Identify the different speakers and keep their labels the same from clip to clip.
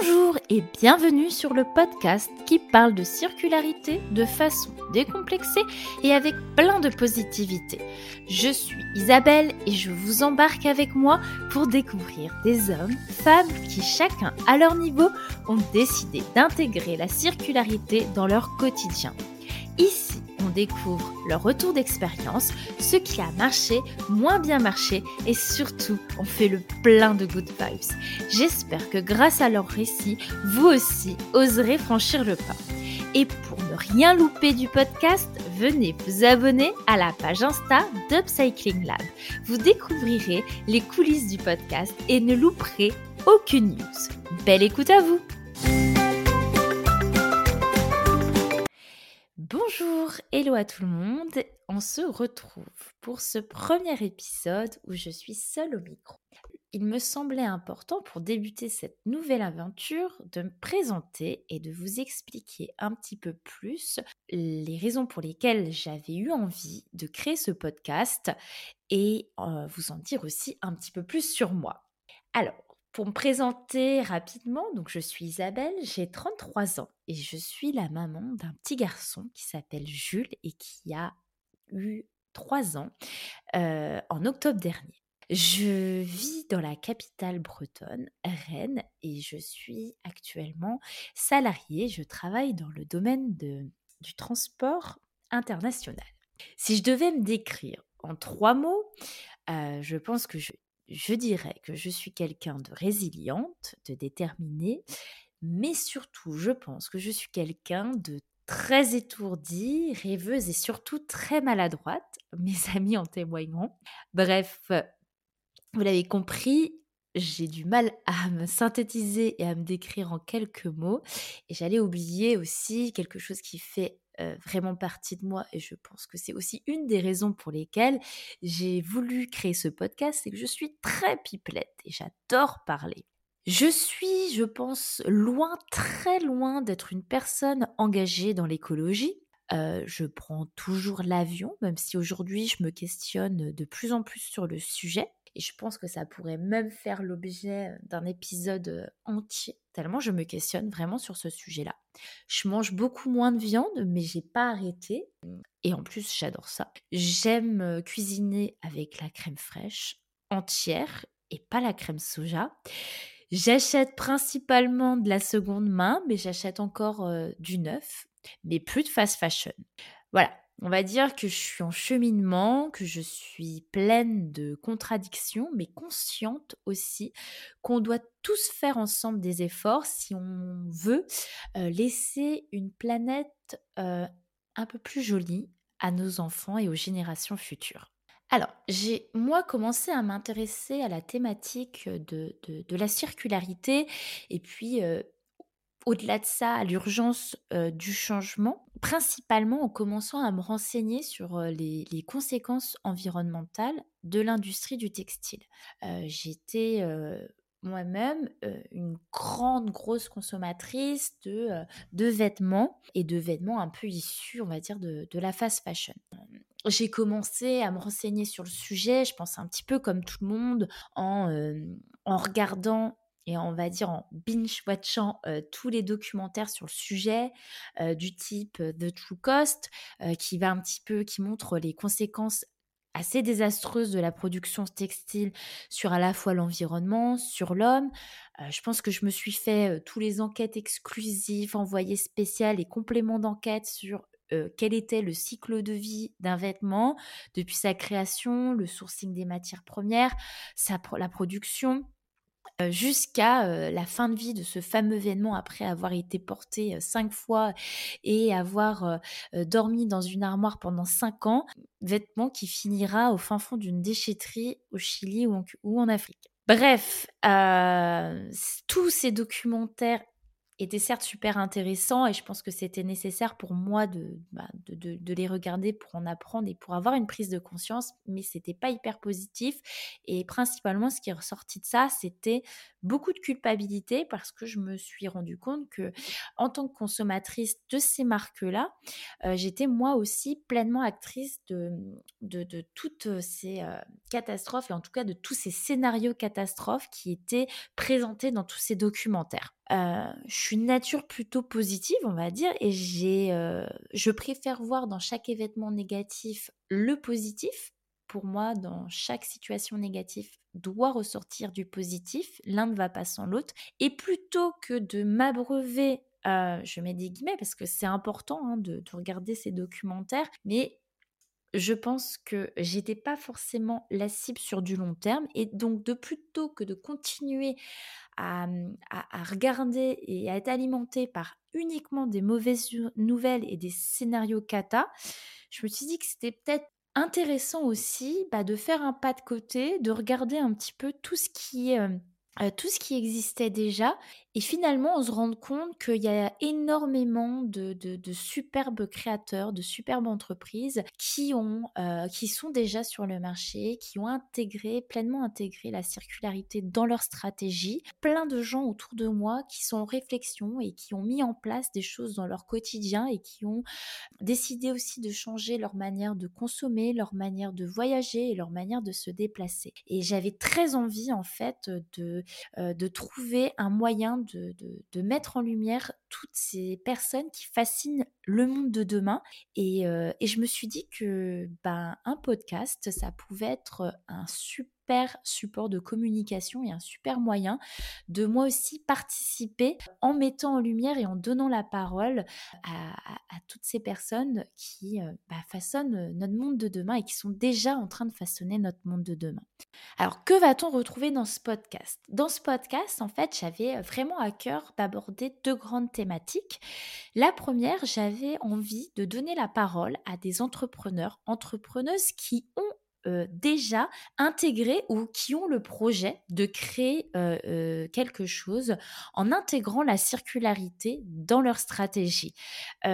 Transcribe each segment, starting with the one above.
Speaker 1: Bonjour et bienvenue sur le podcast qui parle de circularité de façon décomplexée et avec plein de positivité. Je suis Isabelle et je vous embarque avec moi pour découvrir des hommes, femmes qui chacun à leur niveau ont décidé d'intégrer la circularité dans leur quotidien. Ici, découvre leur retour d'expérience, ce qui a marché, moins bien marché et surtout, on fait le plein de good vibes. J'espère que grâce à leur récit, vous aussi oserez franchir le pas. Et pour ne rien louper du podcast, venez vous abonner à la page Insta d'Upcycling Lab. Vous découvrirez les coulisses du podcast et ne louperez aucune news. Belle écoute à vous! Bonjour, hello à tout le monde. On se retrouve pour ce premier épisode où je suis seule au micro. Il me semblait important pour débuter cette nouvelle aventure de me présenter et de vous expliquer un petit peu plus les raisons pour lesquelles j'avais eu envie de créer ce podcast et euh, vous en dire aussi un petit peu plus sur moi. Alors, pour me présenter rapidement, donc je suis Isabelle, j'ai 33 ans et je suis la maman d'un petit garçon qui s'appelle Jules et qui a eu 3 ans euh, en octobre dernier. Je vis dans la capitale bretonne, Rennes, et je suis actuellement salariée. Je travaille dans le domaine de, du transport international. Si je devais me décrire en trois mots, euh, je pense que je je dirais que je suis quelqu'un de résiliente, de déterminée, mais surtout, je pense que je suis quelqu'un de très étourdie, rêveuse et surtout très maladroite. Mes amis en témoigneront. Bref, vous l'avez compris, j'ai du mal à me synthétiser et à me décrire en quelques mots. Et j'allais oublier aussi quelque chose qui fait vraiment partie de moi et je pense que c'est aussi une des raisons pour lesquelles j'ai voulu créer ce podcast, c'est que je suis très pipelette et j'adore parler. Je suis, je pense, loin, très loin d'être une personne engagée dans l'écologie. je prends toujours l'avion, même si aujourd'hui je me questionne de plus en plus sur le sujet. Et je pense que ça pourrait même faire l'objet d'un épisode entier, tellement je me questionne vraiment sur ce sujet-là. Je mange beaucoup moins de viande, mais j'ai pas arrêté. Et en plus, j'adore ça. J'aime cuisiner avec la crème fraîche entière et pas la crème soja. J'achète principalement de la seconde main, mais j'achète encore du neuf, mais plus de fast fashion. Voilà, on va dire que je suis en cheminement, que je suis pleine de contradictions, mais consciente aussi qu'on doit tous faire ensemble des efforts si on veut euh, laisser une planète euh, un peu plus jolie à nos enfants et aux générations futures. Alors, j'ai moi commencé à m'intéresser à la thématique de, la circularité et puis euh, au-delà de ça, l'urgence du changement, principalement en commençant à me renseigner sur les, conséquences environnementales de l'industrie du textile. J'étais moi-même une grande, grosse consommatrice de, vêtements et de vêtements un peu issus, on va dire, de, la fast fashion j'ai commencé à me renseigner sur le sujet, je pense un petit peu comme tout le monde, en regardant et on va dire en binge-watchant tous les documentaires sur le sujet du type The True Cost, qui va un petit peu, qui montre les conséquences assez désastreuses de la production textile sur à la fois l'environnement, sur l'homme. je pense que je me suis fait tous les enquêtes exclusives, envoyées spéciales et compléments d'enquête sur quel était le cycle de vie d'un vêtement depuis sa création, le sourcing des matières premières, la production, jusqu'à la fin de vie de ce fameux événement après avoir été porté cinq fois et avoir dormi dans une armoire pendant cinq ans, vêtement qui finira au fin fond d'une déchetterie au Chili ou en, Afrique. Bref, tous ces documentaires était certes super intéressant et je pense que c'était nécessaire pour moi bah, de, de, de, les regarder pour en apprendre et pour avoir une prise de conscience, mais c'était pas hyper positif. Et principalement, ce qui est ressorti de ça, c'était beaucoup de culpabilité parce que je me suis rendu compte que en tant que consommatrice de ces marques-là, euh, j'étais moi aussi pleinement actrice de, toutes ces euh, catastrophes et en tout cas de tous ces scénarios catastrophes qui étaient présentés dans tous ces documentaires. Suis nature plutôt positive, on va dire, et j'ai, je préfère voir dans chaque événement négatif le positif. Pour moi, dans chaque situation négative, doit ressortir du positif. L'un ne va pas sans l'autre. Et plutôt que de m'abreuver, je mets des guillemets parce que c'est important hein, de regarder ces documentaires, mais je pense que j'étais pas forcément la cible sur du long terme et donc de plutôt que de continuer à, regarder et à être alimenté par uniquement des mauvaises nouvelles et des scénarios cata, je me suis dit que c'était peut-être intéressant aussi bah, de faire un pas de côté, de regarder un petit peu tout ce qui est tout ce qui existait déjà et finalement on se rend compte qu'il y a énormément de, superbes créateurs, de superbes entreprises qui, ont, qui sont déjà sur le marché, qui ont intégré, pleinement intégré la circularité dans leur stratégie. Plein de gens autour de moi qui sont en réflexion et qui ont mis en place des choses dans leur quotidien et qui ont décidé aussi de changer leur manière de consommer, leur manière de voyager et leur manière de se déplacer. Et j'avais très envie en fait de euh, de trouver un moyen de, mettre en lumière toutes ces personnes qui fascinent le monde de demain. Et, euh, je me suis dit que ben, un podcast, ça pouvait être un super support de communication et un super moyen de moi aussi participer en mettant en lumière et en donnant la parole à, toutes ces personnes qui euh, bah, façonnent notre monde de demain et qui sont déjà en train de façonner notre monde de demain. Alors, que va-t-on retrouver dans ce podcast? Dans ce podcast, en fait, j'avais vraiment à cœur d'aborder deux grandes thématiques. La première, j'avais envie de donner la parole à des entrepreneurs, entrepreneuses qui ont euh, déjà intégré ou qui ont le projet de créer euh, euh, quelque chose en intégrant la circularité dans leur stratégie.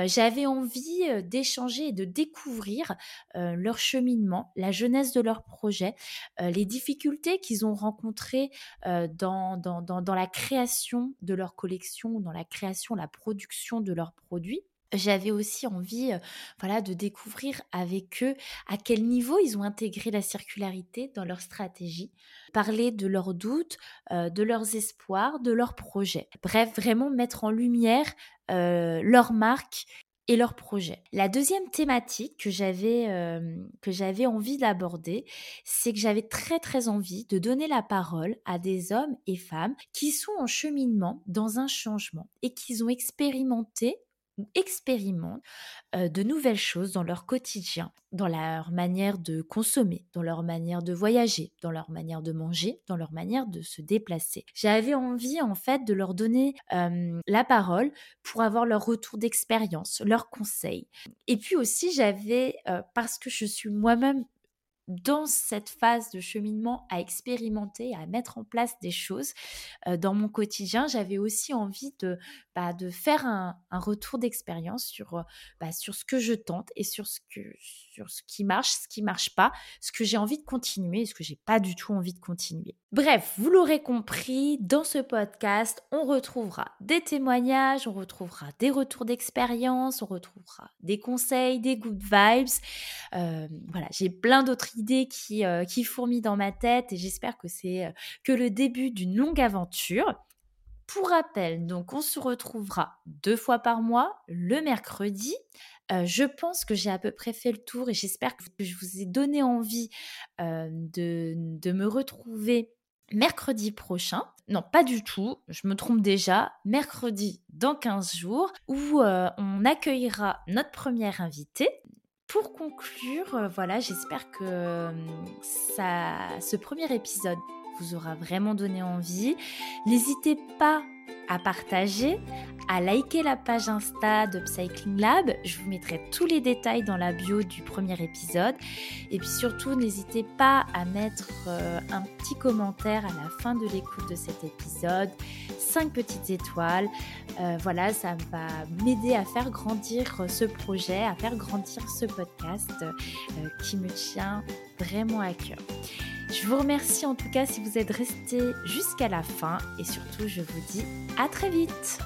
Speaker 1: J'avais envie d'échanger et de découvrir leur cheminement, la jeunesse de leur projet, les difficultés qu'ils ont rencontrées dans, dans la création de leur collection, dans la création, la production de leurs produits j'avais aussi envie voilà de découvrir avec eux à quel niveau ils ont intégré la circularité dans leur stratégie, parler de leurs doutes, de leurs espoirs, de leurs projets. Bref, vraiment mettre en lumière leur marque et leurs projets. La deuxième thématique que j'avais que j'avais envie d'aborder, c'est que j'avais très très envie de donner la parole à des hommes et femmes qui sont en cheminement dans un changement et qui ont expérimenté expérimentent de nouvelles choses dans leur quotidien, dans leur manière de consommer, dans leur manière de voyager, dans leur manière de manger, dans leur manière de se déplacer. J'avais envie en fait de leur donner la parole pour avoir leur retour d'expérience, leurs conseils. Et puis aussi j'avais, parce que je suis moi-même dans cette phase de cheminement à expérimenter, à mettre en place des choses dans mon quotidien, j'avais aussi envie de, bah, faire un, retour d'expérience sur, bah, sur ce que je tente et sur ce, que, ce qui marche, ce qui marche pas, ce que j'ai envie de continuer ce que j'ai pas du tout envie de continuer. Bref, vous l'aurez compris, dans ce podcast, on retrouvera des témoignages, on retrouvera des retours d'expérience, on retrouvera des conseils, des good vibes. voilà, j'ai plein d'autres idées qui, euh, qui fourmillent dans ma tête et j'espère que c'est euh, que le début d'une longue aventure. Pour rappel, donc on se retrouvera deux fois par mois, le mercredi. Euh, je pense que j'ai à peu près fait le tour et j'espère que je vous ai donné envie de, me retrouver mercredi prochain. Non, pas du tout, je me trompe déjà. Mercredi dans 15 jours, où on accueillera notre première invitée pour conclure, voilà, j'espère que ça, ce premier épisode vous aura vraiment donné envie. N'hésitez pas à partager, à liker la page Insta de Cycling Lab. Je vous mettrai tous les détails dans la bio du premier épisode. Et puis surtout, n'hésitez pas à mettre euh, un petit commentaire à la fin de l'écoute de cet épisode. Cinq petites étoiles. Euh, voilà, ça va m'aider à faire grandir ce projet, à faire grandir ce podcast euh, qui me tient vraiment à cœur. Je vous remercie en tout cas si vous êtes resté jusqu'à la fin et surtout je vous dis à très vite